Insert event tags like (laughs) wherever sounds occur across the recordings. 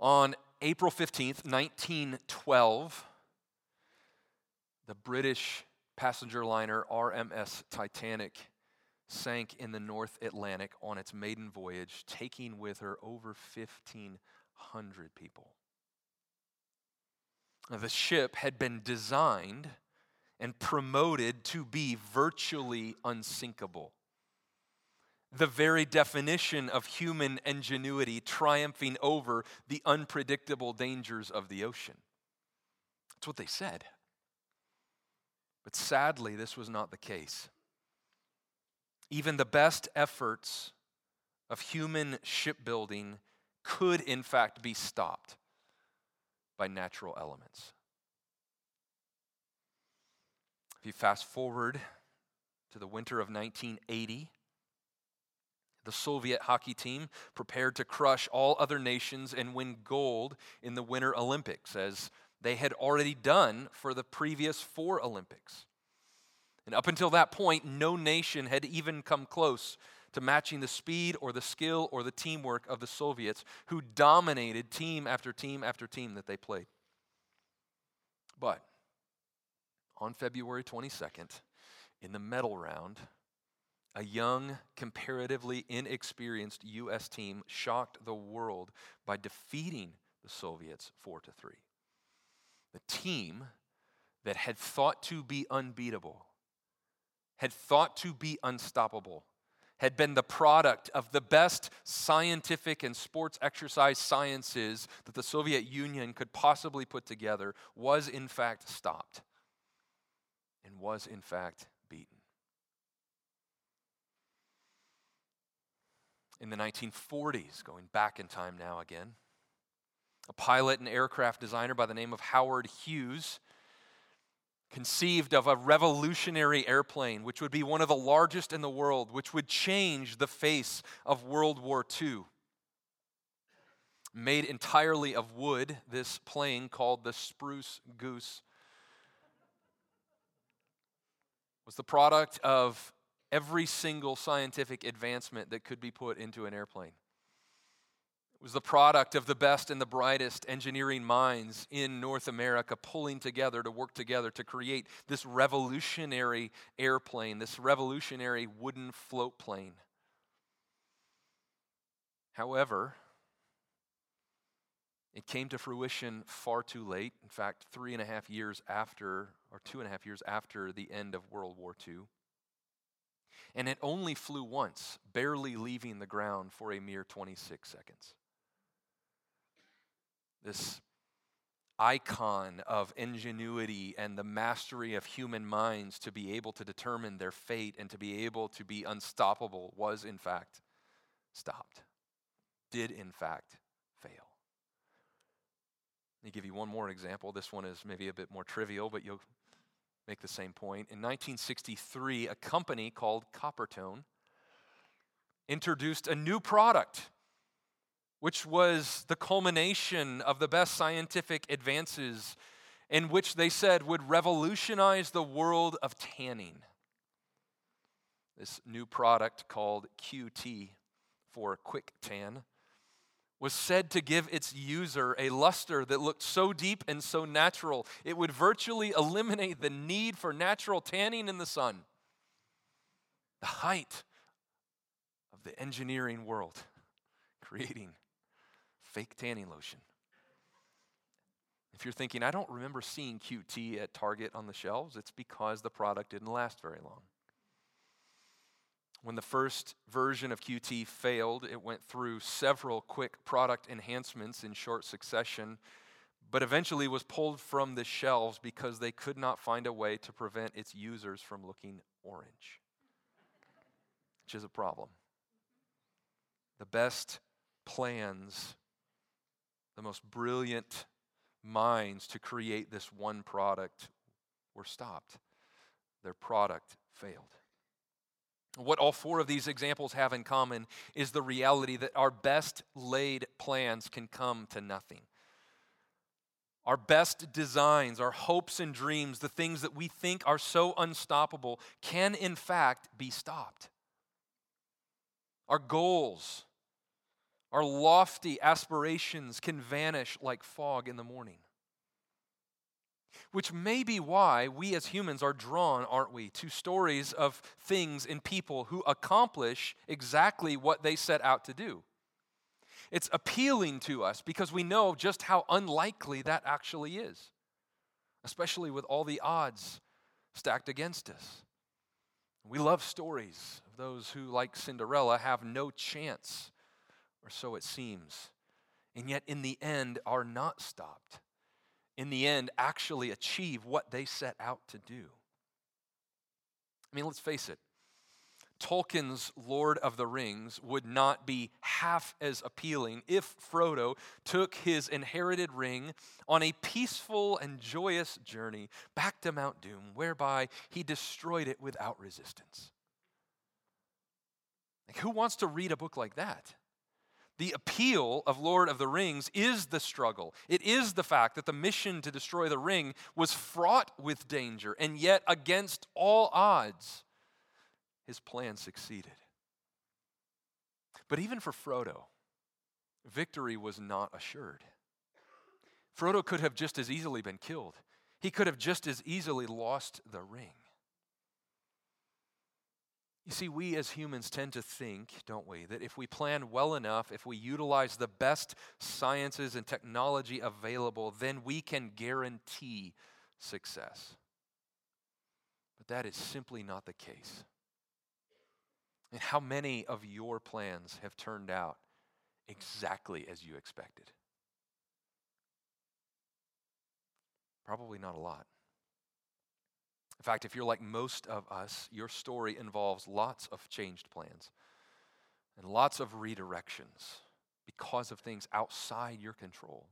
On April 15th, 1912, the British passenger liner RMS Titanic sank in the North Atlantic on its maiden voyage, taking with her over 1,500 people. The ship had been designed and promoted to be virtually unsinkable. The very definition of human ingenuity triumphing over the unpredictable dangers of the ocean. That's what they said. But sadly, this was not the case. Even the best efforts of human shipbuilding could, in fact, be stopped by natural elements. If you fast forward to the winter of 1980, the Soviet hockey team prepared to crush all other nations and win gold in the Winter Olympics, as they had already done for the previous four Olympics. And up until that point, no nation had even come close to matching the speed or the skill or the teamwork of the Soviets, who dominated team after team after team that they played. But on February 22nd, in the medal round, a young, comparatively inexperienced U.S. team shocked the world by defeating the Soviets 4 to 3. The team that had thought to be unbeatable, had thought to be unstoppable, had been the product of the best scientific and sports exercise sciences that the Soviet Union could possibly put together, was in fact stopped and was in fact In the 1940s, going back in time now again, a pilot and aircraft designer by the name of Howard Hughes conceived of a revolutionary airplane, which would be one of the largest in the world, which would change the face of World War II. Made entirely of wood, this plane called the Spruce Goose was the product of every single scientific advancement that could be put into an airplane. It was the product of the best and the brightest engineering minds in North America pulling together to work together to create this revolutionary airplane, this revolutionary wooden float plane. However, it came to fruition far too late. In fact, three and a half years after, or two and a half years after the end of World War II. And it only flew once, barely leaving the ground for a mere 26 seconds this icon of ingenuity and the mastery of human minds to be able to determine their fate and to be able to be unstoppable was, in fact, stopped, did, in fact, fail. Let me give you one more example. This one is maybe a bit more trivial, but you'll make the same point. In 1963, a company called Coppertone introduced a new product which was the culmination of the best scientific advances, in which they said would revolutionize the world of tanning. This new product called QT for Quick Tan was said to give its user a luster that looked so deep and so natural, it would virtually eliminate the need for natural tanning in the sun. The height of the engineering world, (laughs) creating fake tanning lotion. If you're thinking, I don't remember seeing QT at Target on the shelves, it's because the product didn't last very long. When the first version of QT failed, it went through several quick product enhancements in short succession, but eventually was pulled from the shelves because they could not find a way to prevent its users from looking orange, which is a problem. The best plans the most brilliant minds to create this one product were stopped. Their product failed. What all four of these examples have in common is the reality that our best laid plans can come to nothing. Our best designs, our hopes and dreams, the things that we think are so unstoppable, can in fact be stopped. Our goals, Our lofty aspirations can vanish like fog in the morning. Which may be why we as humans are drawn, aren't we, to stories of things and people who accomplish exactly what they set out to do. It's appealing to us because we know just how unlikely that actually is, especially with all the odds stacked against us. We love stories of those who, like Cinderella, have no chance, or so it seems, and yet in the end are not stopped. In the end, actually achieve what they set out to do. I mean, let's face it, Tolkien's Lord of the Rings would not be half as appealing if Frodo took his inherited ring on a peaceful and joyous journey back to Mount Doom, whereby he destroyed it without resistance. Like, who wants to read a book like that? The appeal of Lord of the Rings is the struggle. It is the fact that the mission to destroy the ring was fraught with danger, and yet, against all odds, his plan succeeded. But even for Frodo, victory was not assured. Frodo could have just as easily been killed, he could have just as easily lost the ring. You see, we as humans tend to think, don't we, that if we plan well enough, if we utilize the best sciences and technology available, then we can guarantee success. But that is simply not the case. And how many of your plans have turned out exactly as you expected? Probably not a lot. In fact, if you're like most of us, your story involves lots of changed plans and lots of redirections because of things outside your control.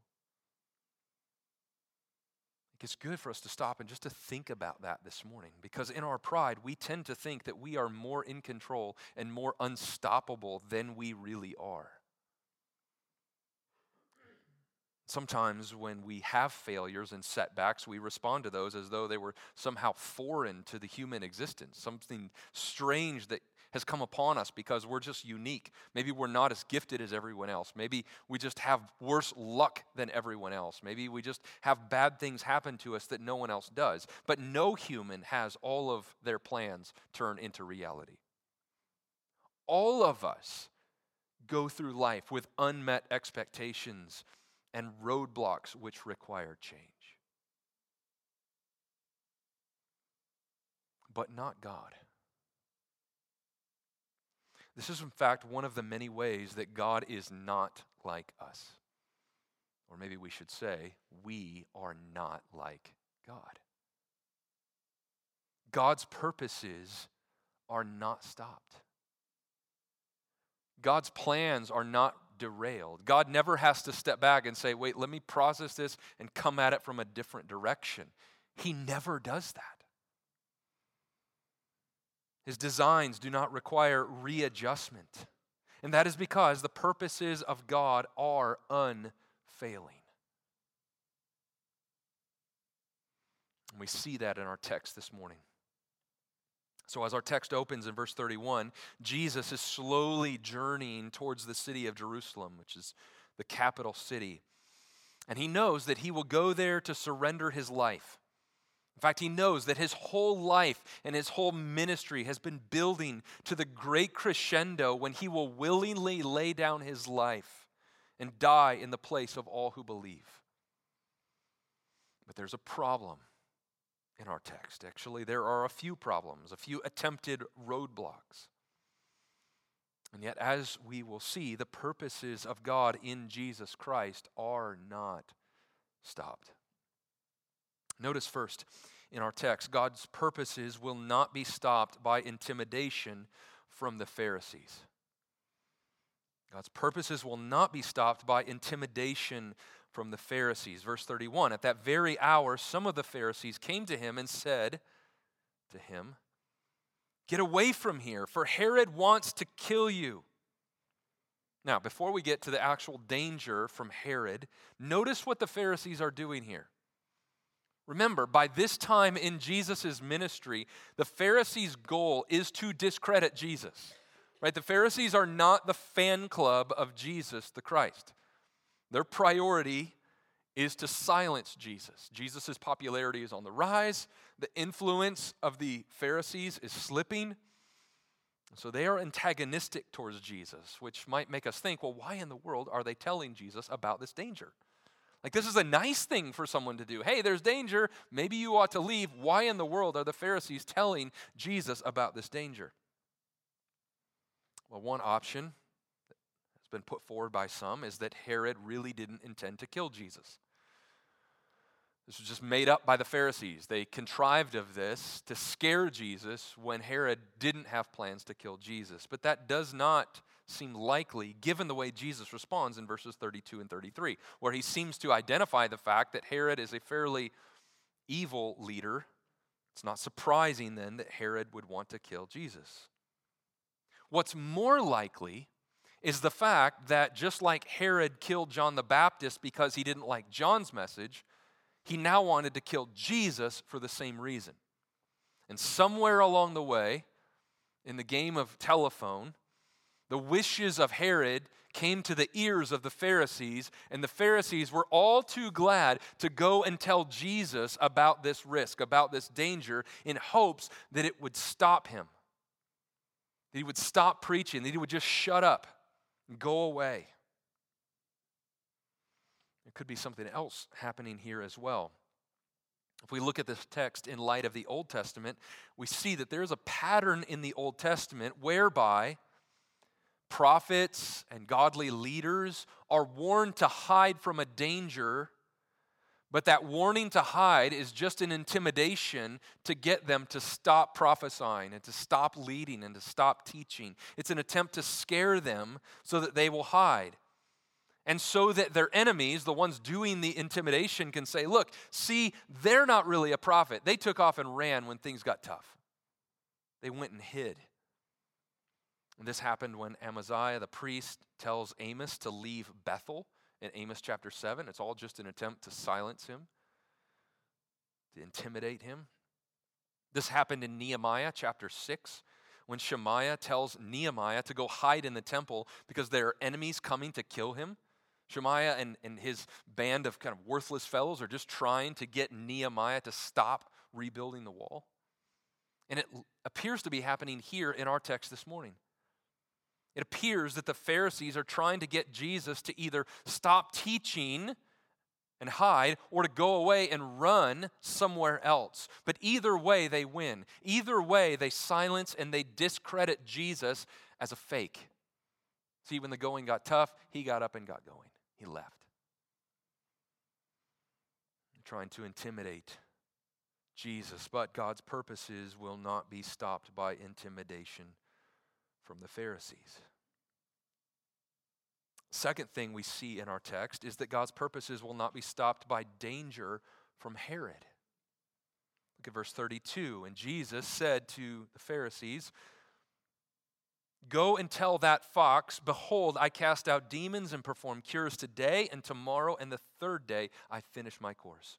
It's good for us to stop and just to think about that this morning because in our pride, we tend to think that we are more in control and more unstoppable than we really are. Sometimes, when we have failures and setbacks, we respond to those as though they were somehow foreign to the human existence, something strange that has come upon us because we're just unique. Maybe we're not as gifted as everyone else. Maybe we just have worse luck than everyone else. Maybe we just have bad things happen to us that no one else does. But no human has all of their plans turn into reality. All of us go through life with unmet expectations and roadblocks which require change. But not God. This is, in fact, one of the many ways that God is not like us. Or maybe we should say, we are not like God. God's purposes are not stopped. God's plans are not derailed. God never has to step back and say, wait, let me process this and come at it from a different direction. He never does that. His designs do not require readjustment. And that is because the purposes of God are unfailing. And we see that in our text this morning. So, as our text opens in verse 31, Jesus is slowly journeying towards the city of Jerusalem, which is the capital city. And he knows that he will go there to surrender his life. In fact, he knows that his whole life and his whole ministry has been building to the great crescendo when he will willingly lay down his life and die in the place of all who believe. But there's a problem in our text. Actually, there are a few problems, a few attempted roadblocks. And yet, as we will see, the purposes of God in Jesus Christ are not stopped. Notice first in our text, God's purposes will not be stopped by intimidation from the Pharisees. God's purposes will not be stopped by intimidation from the Pharisees. Verse 31 At that very hour, some of the Pharisees came to him and said to him, Get away from here, for Herod wants to kill you. Now, before we get to the actual danger from Herod, notice what the Pharisees are doing here. Remember, by this time in Jesus' ministry, the Pharisees' goal is to discredit Jesus. Right? The Pharisees are not the fan club of Jesus the Christ. Their priority is to silence Jesus. Jesus' popularity is on the rise. The influence of the Pharisees is slipping. So they are antagonistic towards Jesus, which might make us think, well, why in the world are they telling Jesus about this danger? Like, this is a nice thing for someone to do. Hey, there's danger. Maybe you ought to leave. Why in the world are the Pharisees telling Jesus about this danger? Well, one option that's been put forward by some is that Herod really didn't intend to kill Jesus. This was just made up by the Pharisees. They contrived of this to scare Jesus when Herod didn't have plans to kill Jesus. But that does not seem likely given the way Jesus responds in verses 32 and 33, where he seems to identify the fact that Herod is a fairly evil leader. It's not surprising then that Herod would want to kill Jesus. What's more likely is the fact that just like Herod killed John the Baptist because he didn't like John's message, he now wanted to kill Jesus for the same reason. And somewhere along the way, in the game of telephone, the wishes of Herod came to the ears of the Pharisees, and the Pharisees were all too glad to go and tell Jesus about this risk, about this danger, in hopes that it would stop him that he would stop preaching, that he would just shut up go away. There could be something else happening here as well. If we look at this text in light of the Old Testament, we see that there's a pattern in the Old Testament whereby prophets and godly leaders are warned to hide from a danger but that warning to hide is just an intimidation to get them to stop prophesying and to stop leading and to stop teaching. It's an attempt to scare them so that they will hide. And so that their enemies, the ones doing the intimidation, can say, Look, see, they're not really a prophet. They took off and ran when things got tough, they went and hid. And this happened when Amaziah, the priest, tells Amos to leave Bethel in Amos chapter 7. It's all just an attempt to silence him, to intimidate him. This happened in Nehemiah chapter 6 when Shemaiah tells Nehemiah to go hide in the temple because there are enemies coming to kill him. Shemaiah and, and his band of kind of worthless fellows are just trying to get Nehemiah to stop rebuilding the wall. And it appears to be happening here in our text this morning. It appears that the Pharisees are trying to get Jesus to either stop teaching and hide or to go away and run somewhere else. But either way, they win. Either way, they silence and they discredit Jesus as a fake. See, when the going got tough, he got up and got going. He left. They're trying to intimidate Jesus, but God's purposes will not be stopped by intimidation from the Pharisees. Second thing we see in our text is that God's purposes will not be stopped by danger from Herod. Look at verse 32. And Jesus said to the Pharisees, Go and tell that fox, Behold, I cast out demons and perform cures today and tomorrow, and the third day I finish my course.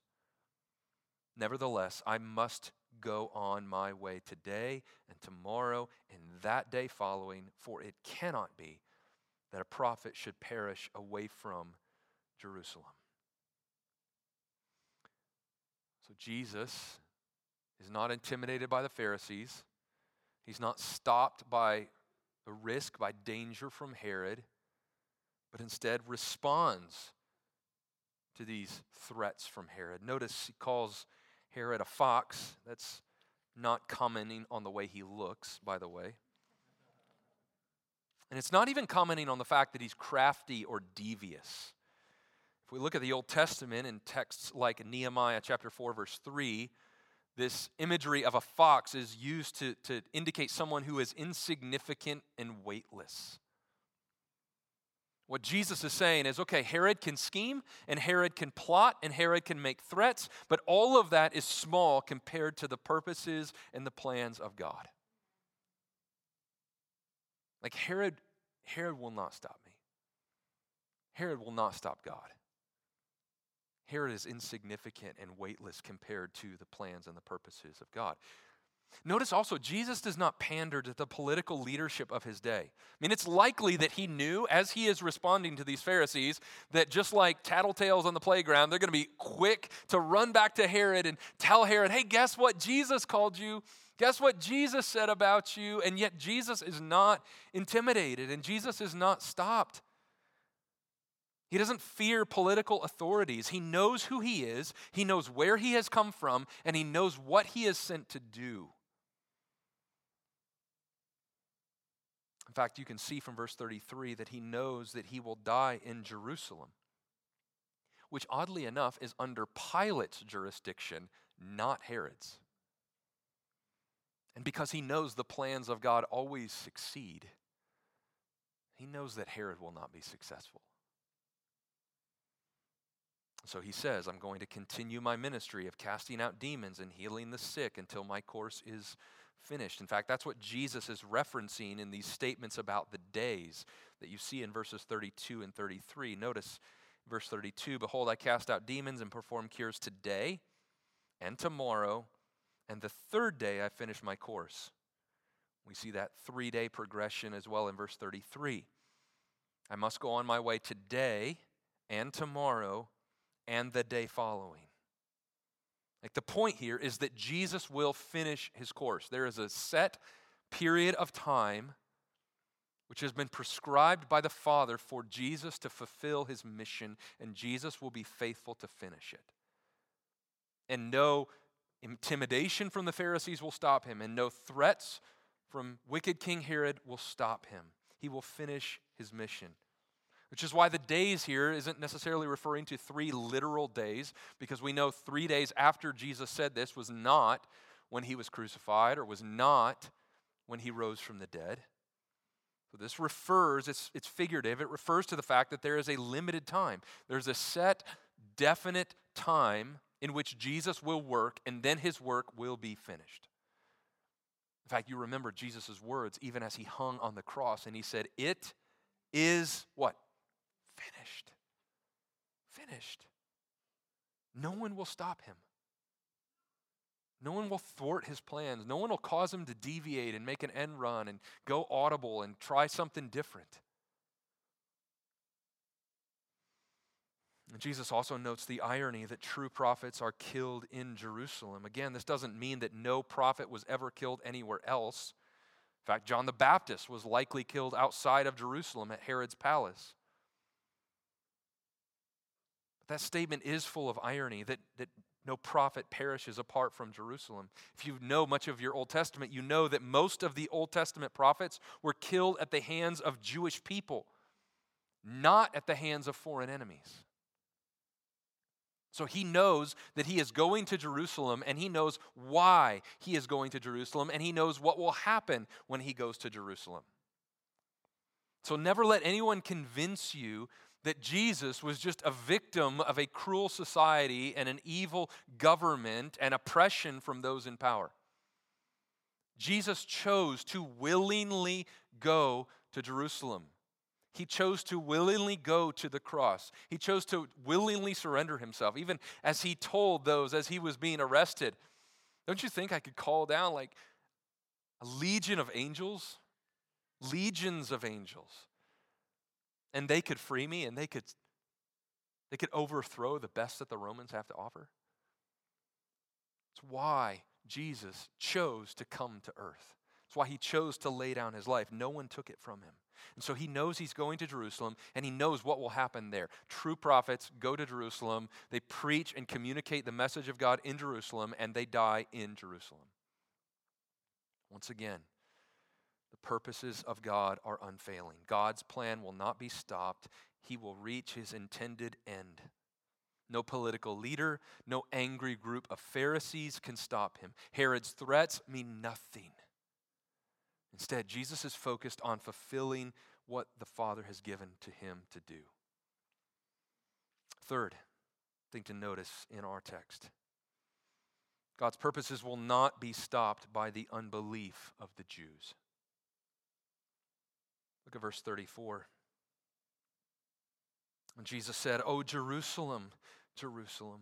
Nevertheless, I must go on my way today and tomorrow and that day following, for it cannot be that a prophet should perish away from Jerusalem. So Jesus is not intimidated by the Pharisees. He's not stopped by the risk, by danger from Herod, but instead responds to these threats from Herod. Notice he calls Herod a fox. That's not commenting on the way he looks, by the way. And it's not even commenting on the fact that he's crafty or devious. If we look at the Old Testament in texts like Nehemiah chapter 4, verse 3, this imagery of a fox is used to, to indicate someone who is insignificant and weightless. What Jesus is saying is okay, Herod can scheme, and Herod can plot, and Herod can make threats, but all of that is small compared to the purposes and the plans of God. Like Herod, Herod will not stop me. Herod will not stop God. Herod is insignificant and weightless compared to the plans and the purposes of God. Notice also, Jesus does not pander to the political leadership of his day. I mean, it's likely that he knew, as he is responding to these Pharisees, that just like tattletales on the playground, they're going to be quick to run back to Herod and tell Herod, hey, guess what? Jesus called you. Guess what Jesus said about you? And yet, Jesus is not intimidated and Jesus is not stopped. He doesn't fear political authorities. He knows who he is, he knows where he has come from, and he knows what he is sent to do. In fact, you can see from verse 33 that he knows that he will die in Jerusalem, which oddly enough is under Pilate's jurisdiction, not Herod's. And because he knows the plans of God always succeed, he knows that Herod will not be successful. So he says, I'm going to continue my ministry of casting out demons and healing the sick until my course is finished. In fact, that's what Jesus is referencing in these statements about the days that you see in verses 32 and 33. Notice verse 32 Behold, I cast out demons and perform cures today and tomorrow, and the third day I finish my course. We see that three day progression as well in verse 33. I must go on my way today and tomorrow and the day following. Like the point here is that Jesus will finish his course. There is a set period of time which has been prescribed by the Father for Jesus to fulfill his mission, and Jesus will be faithful to finish it. And no intimidation from the Pharisees will stop him, and no threats from wicked King Herod will stop him. He will finish his mission which is why the days here isn't necessarily referring to three literal days, because we know three days after Jesus said this was not when he was crucified or was not when he rose from the dead. So this refers, it's, it's figurative, it refers to the fact that there is a limited time. There's a set, definite time in which Jesus will work, and then his work will be finished. In fact, you remember Jesus' words even as he hung on the cross, and he said, It is what? finished. Finished. No one will stop him. No one will thwart his plans. No one will cause him to deviate and make an end run and go audible and try something different. Jesus also notes the irony that true prophets are killed in Jerusalem. Again, this doesn't mean that no prophet was ever killed anywhere else. In fact, John the Baptist was likely killed outside of Jerusalem at Herod's palace But that statement is full of irony that, that no prophet perishes apart from Jerusalem. If you know much of your Old Testament, you know that most of the Old Testament prophets were killed at the hands of Jewish people, not at the hands of foreign enemies. So he knows that he is going to Jerusalem and he knows why he is going to Jerusalem and he knows what will happen when he goes to Jerusalem. So never let anyone convince you that Jesus was just a victim of a cruel society and an evil government and oppression from those in power. Jesus chose to willingly go to Jerusalem. He chose to willingly go to the cross. He chose to willingly surrender himself, even as he told those as he was being arrested. Don't you think I could call down like a legion of angels? Legions of angels and they could free me and they could they could overthrow the best that the Romans have to offer. It's why Jesus chose to come to earth. It's why he chose to lay down his life. No one took it from him. And so he knows he's going to Jerusalem and he knows what will happen there. True prophets go to Jerusalem, they preach and communicate the message of God in Jerusalem, and they die in Jerusalem. Once again, the purposes of God are unfailing. God's plan will not be stopped, He will reach His intended end. No political leader, no angry group of Pharisees can stop him. Herod's threats mean nothing. Instead, Jesus is focused on fulfilling what the Father has given to him to do. Third thing to notice in our text God's purposes will not be stopped by the unbelief of the Jews. Look at verse 34. When Jesus said, O Jerusalem, Jerusalem,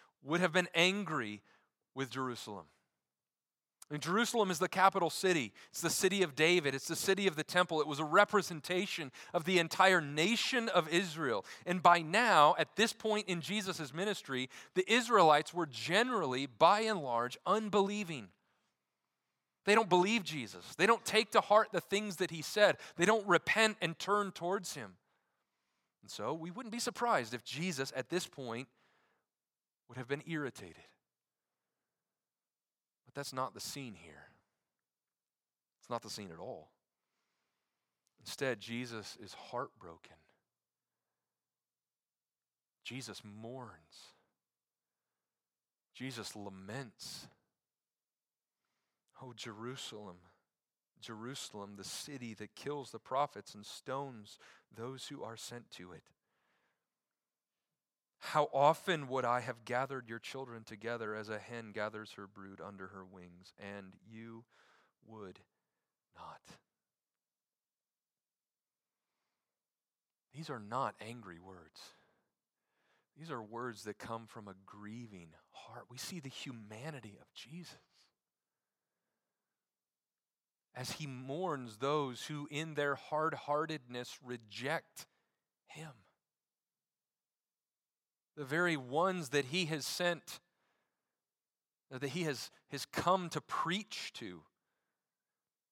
would have been angry with Jerusalem. And Jerusalem is the capital city. It's the city of David. It's the city of the temple. It was a representation of the entire nation of Israel. And by now, at this point in Jesus' ministry, the Israelites were generally, by and large, unbelieving. They don't believe Jesus. They don't take to heart the things that he said. They don't repent and turn towards him. And so we wouldn't be surprised if Jesus, at this point, would have been irritated. But that's not the scene here. It's not the scene at all. Instead, Jesus is heartbroken. Jesus mourns. Jesus laments. Oh, Jerusalem, Jerusalem, the city that kills the prophets and stones those who are sent to it. How often would I have gathered your children together as a hen gathers her brood under her wings, and you would not? These are not angry words. These are words that come from a grieving heart. We see the humanity of Jesus as he mourns those who, in their hard heartedness, reject him the very ones that he has sent, that he has, has come to preach to,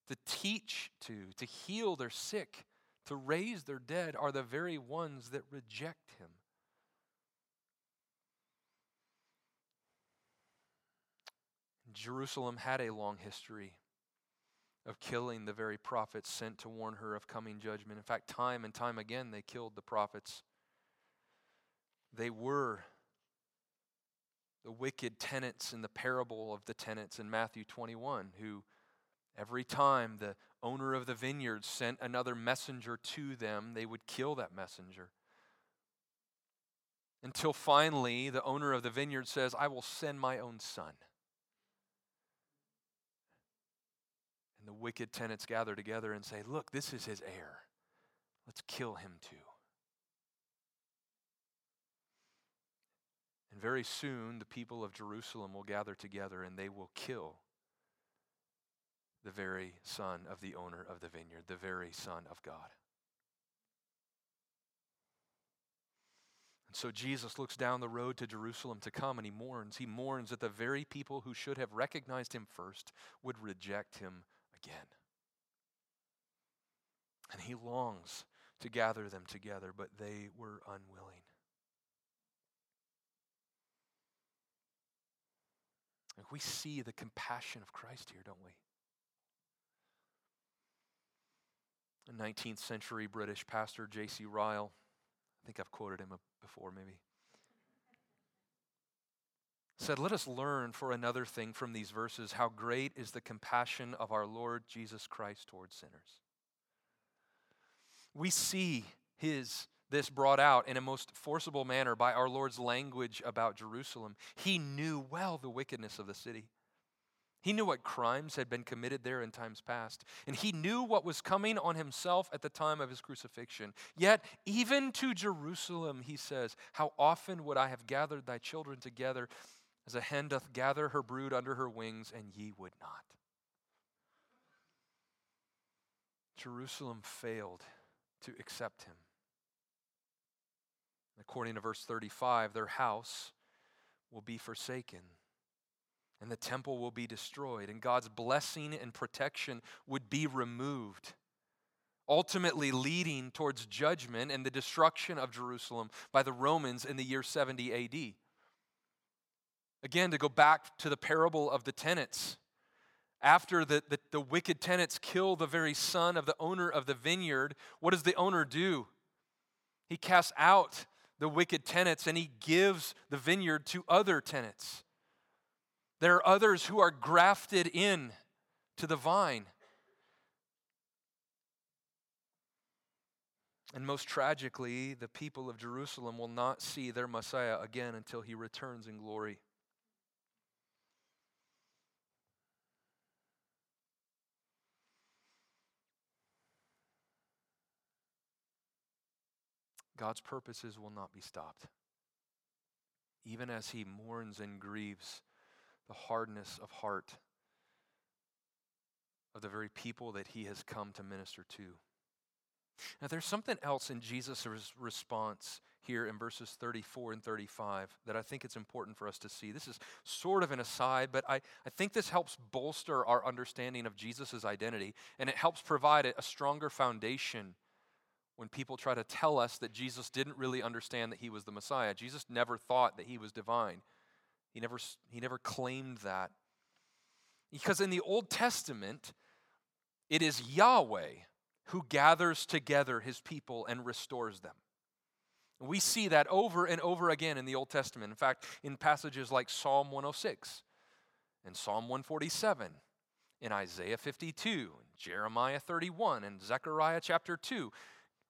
to teach to, to heal their sick, to raise their dead, are the very ones that reject him. Jerusalem had a long history of killing the very prophets sent to warn her of coming judgment. In fact, time and time again, they killed the prophets they were the wicked tenants in the parable of the tenants in Matthew 21, who every time the owner of the vineyard sent another messenger to them, they would kill that messenger. Until finally, the owner of the vineyard says, I will send my own son. And the wicked tenants gather together and say, Look, this is his heir. Let's kill him too. And very soon, the people of Jerusalem will gather together and they will kill the very son of the owner of the vineyard, the very son of God. And so Jesus looks down the road to Jerusalem to come and he mourns. He mourns that the very people who should have recognized him first would reject him again. And he longs to gather them together, but they were unwilling. We see the compassion of Christ here, don't we? A 19th century British pastor, J.C. Ryle, I think I've quoted him before maybe, said, Let us learn for another thing from these verses how great is the compassion of our Lord Jesus Christ towards sinners. We see his this brought out in a most forcible manner by our Lord's language about Jerusalem. He knew well the wickedness of the city. He knew what crimes had been committed there in times past, and he knew what was coming on himself at the time of his crucifixion. Yet, even to Jerusalem, he says, How often would I have gathered thy children together as a hen doth gather her brood under her wings, and ye would not? Jerusalem failed to accept him. According to verse 35, their house will be forsaken and the temple will be destroyed, and God's blessing and protection would be removed, ultimately leading towards judgment and the destruction of Jerusalem by the Romans in the year 70 AD. Again, to go back to the parable of the tenants. After the, the, the wicked tenants kill the very son of the owner of the vineyard, what does the owner do? He casts out the wicked tenants and he gives the vineyard to other tenants. There are others who are grafted in to the vine. And most tragically, the people of Jerusalem will not see their Messiah again until he returns in glory. God's purposes will not be stopped. Even as he mourns and grieves the hardness of heart of the very people that he has come to minister to. Now, there's something else in Jesus' response here in verses 34 and 35 that I think it's important for us to see. This is sort of an aside, but I, I think this helps bolster our understanding of Jesus' identity, and it helps provide a stronger foundation when people try to tell us that Jesus didn't really understand that he was the Messiah. Jesus never thought that he was divine. He never, he never claimed that. Because in the Old Testament, it is Yahweh who gathers together his people and restores them. We see that over and over again in the Old Testament. In fact, in passages like Psalm 106 and Psalm 147, in Isaiah 52, Jeremiah 31, and Zechariah chapter 2,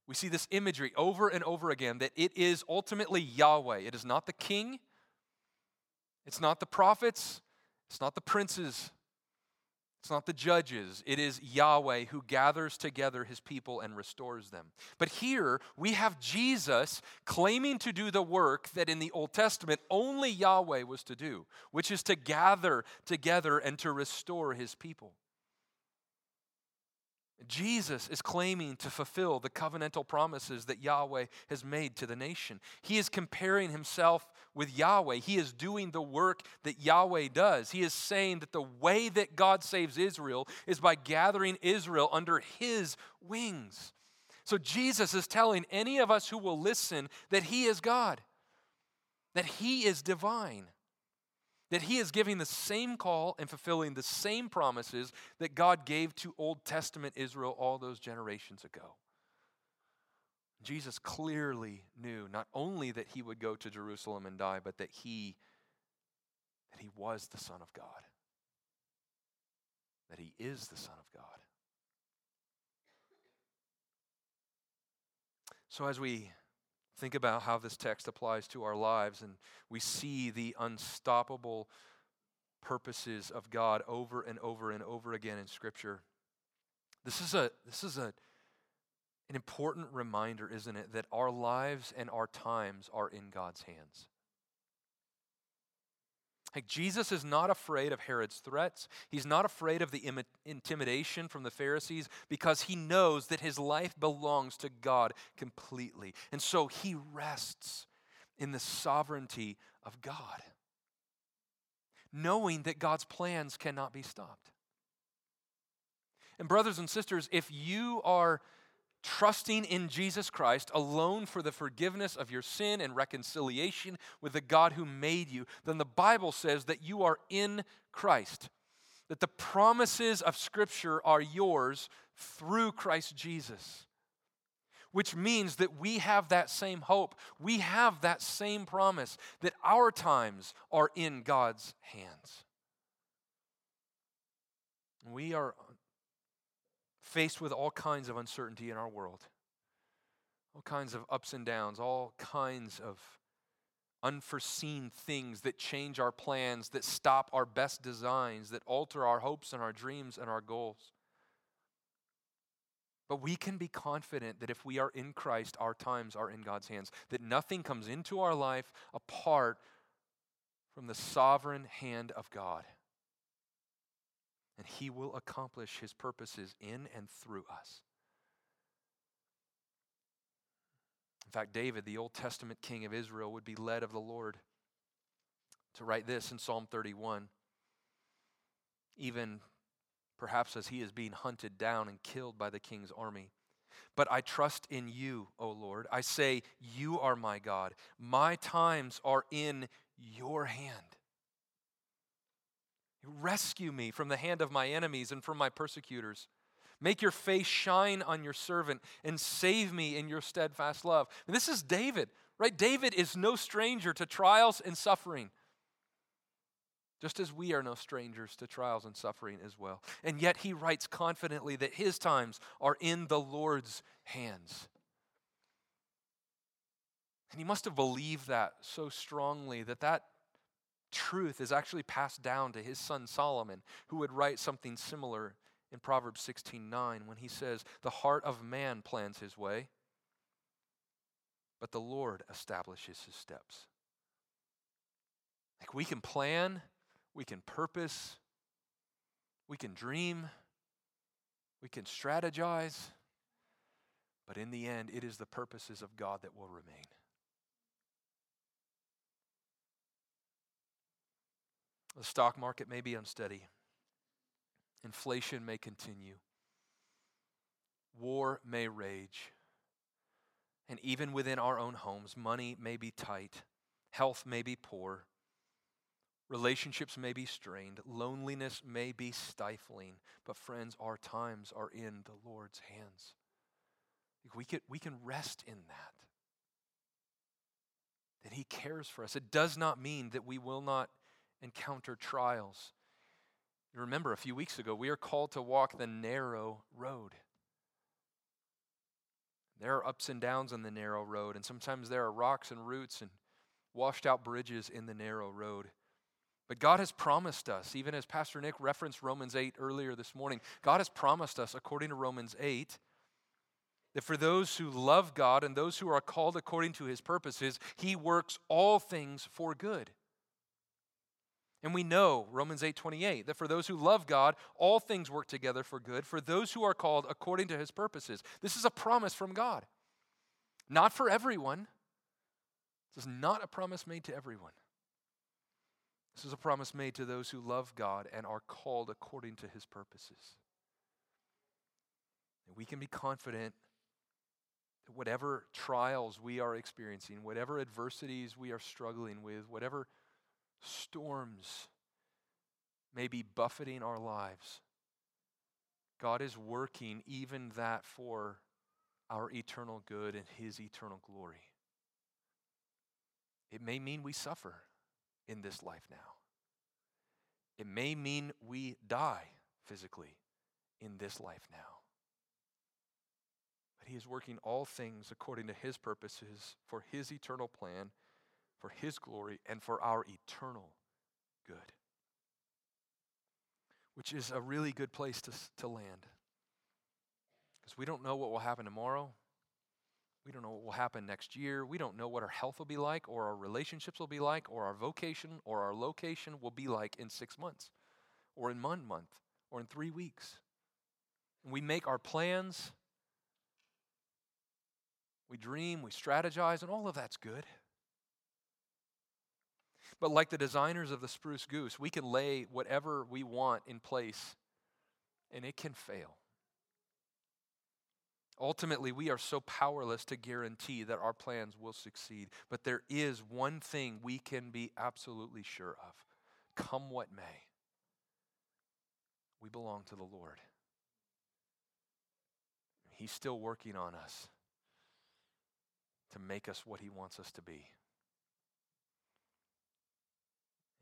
we see this imagery over and over again that it is ultimately Yahweh. It is not the king, it's not the prophets, it's not the princes, it's not the judges. It is Yahweh who gathers together his people and restores them. But here we have Jesus claiming to do the work that in the Old Testament only Yahweh was to do, which is to gather together and to restore his people. Jesus is claiming to fulfill the covenantal promises that Yahweh has made to the nation. He is comparing himself with Yahweh. He is doing the work that Yahweh does. He is saying that the way that God saves Israel is by gathering Israel under his wings. So Jesus is telling any of us who will listen that he is God, that he is divine that he is giving the same call and fulfilling the same promises that God gave to Old Testament Israel all those generations ago. Jesus clearly knew not only that he would go to Jerusalem and die, but that he that he was the son of God. That he is the son of God. So as we think about how this text applies to our lives, and we see the unstoppable purposes of God over and over and over again in Scripture. This is a this is a an important reminder, isn't it, that our lives and our times are in God's hands. Like Jesus is not afraid of Herod's threats. He's not afraid of the Im- intimidation from the Pharisees because he knows that his life belongs to God completely. And so he rests in the sovereignty of God, knowing that God's plans cannot be stopped. And, brothers and sisters, if you are trusting in Jesus Christ alone for the forgiveness of your sin and reconciliation with the God who made you, then the Bible says that you are in Christ, that the promises of Scripture are yours through Christ Jesus. Which means that we have that same hope. We have that same promise that our times are in God's hands. We are faced with all kinds of uncertainty in our world, all kinds of ups and downs, all kinds of unforeseen things that change our plans, that stop our best designs, that alter our hopes and our dreams and our goals. But we can be confident that if we are in Christ, our times are in God's hands, that nothing comes into our life apart from the sovereign hand of God and he will accomplish his purposes in and through us. In fact, David, the Old Testament king of Israel, would be led of the Lord to write this in Psalm 31. Even perhaps as he is being hunted down and killed by the king's army. But I trust in you, O Lord. I say, You are my God. My times are in your hand. Rescue me from the hand of my enemies and from my persecutors. Make your face shine on your servant and save me in your steadfast love. And this is David, right? David is no stranger to trials and suffering. just as we are no strangers to trials and suffering as well. And yet he writes confidently that his times are in the Lord's hands. And he must have believed that so strongly that that truth is actually passed down to his son Solomon, who would write something similar in Proverbs 16:9 when he says, "The heart of man plans his way, but the Lord establishes his steps." Like we can plan, we can purpose, we can dream, we can strategize, but in the end, it is the purposes of God that will remain. The stock market may be unsteady. Inflation may continue. War may rage. And even within our own homes, money may be tight, health may be poor, relationships may be strained, loneliness may be stifling. But, friends, our times are in the Lord's hands. We can, we can rest in that. That He cares for us. It does not mean that we will not encounter trials. Remember a few weeks ago, we are called to walk the narrow road. There are ups and downs on the narrow road, and sometimes there are rocks and roots and washed out bridges in the narrow road. But God has promised us, even as Pastor Nick referenced Romans 8 earlier this morning, God has promised us, according to Romans 8, that for those who love God and those who are called according to his purposes, he works all things for good. And we know, Romans 8:28, that for those who love God, all things work together for good, for those who are called according to his purposes. This is a promise from God. Not for everyone. This is not a promise made to everyone. This is a promise made to those who love God and are called according to his purposes. And we can be confident that whatever trials we are experiencing, whatever adversities we are struggling with, whatever storms may be buffeting our lives, God is working even that for our eternal good and His eternal glory. It may mean we suffer in this life now. It may mean we die physically in this life now. But He is working all things according to His purposes for His eternal plan for His glory and for our eternal good. Which is a really good place to, to land. Because we don't know what will happen tomorrow. We don't know what will happen next year. We don't know what our health will be like, or our relationships will be like, or our vocation or our location will be like in six months, or in one month, or in three weeks. And we make our plans, we dream, we strategize, and all of that's good. But like the designers of the spruce goose, we can lay whatever we want in place and it can fail. Ultimately, we are so powerless to guarantee that our plans will succeed. But there is one thing we can be absolutely sure of come what may, we belong to the Lord. He's still working on us to make us what He wants us to be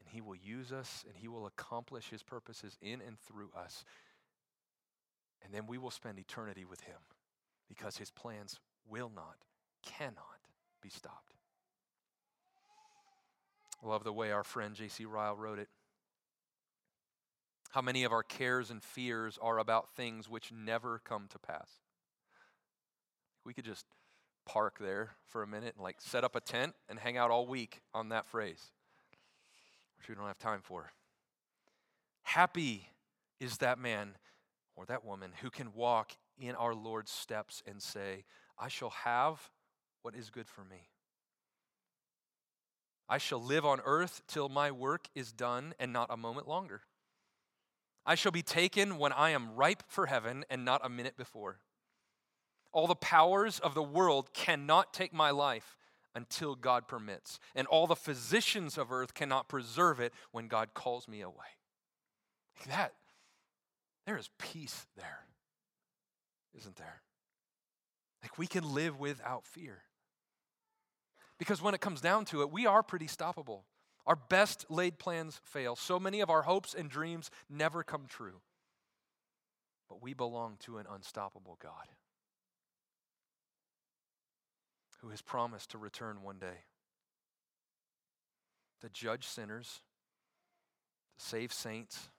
and He will use us and He will accomplish His purposes in and through us. And then we will spend eternity with Him because His plans will not, cannot be stopped. I love the way our friend J.C. Ryle wrote it. How many of our cares and fears are about things which never come to pass? We could just park there for a minute and like set up a tent and hang out all week on that phrase which we don't have time for. Happy is that man or that woman who can walk in our Lord's steps and say, I shall have what is good for me. I shall live on earth till my work is done and not a moment longer. I shall be taken when I am ripe for heaven and not a minute before. All the powers of the world cannot take my life until God permits. And all the physicians of earth cannot preserve it when God calls me away. Like that, there is peace there, isn't there? Like we can live without fear. Because when it comes down to it, we are pretty stoppable. Our best laid plans fail. So many of our hopes and dreams never come true. But we belong to an unstoppable God who has promised to return one day to judge sinners, to save saints,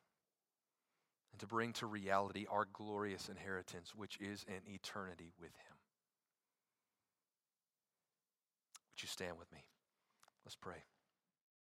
and to bring to reality our glorious inheritance, which is an eternity with Him. Would you stand with me? Let's pray.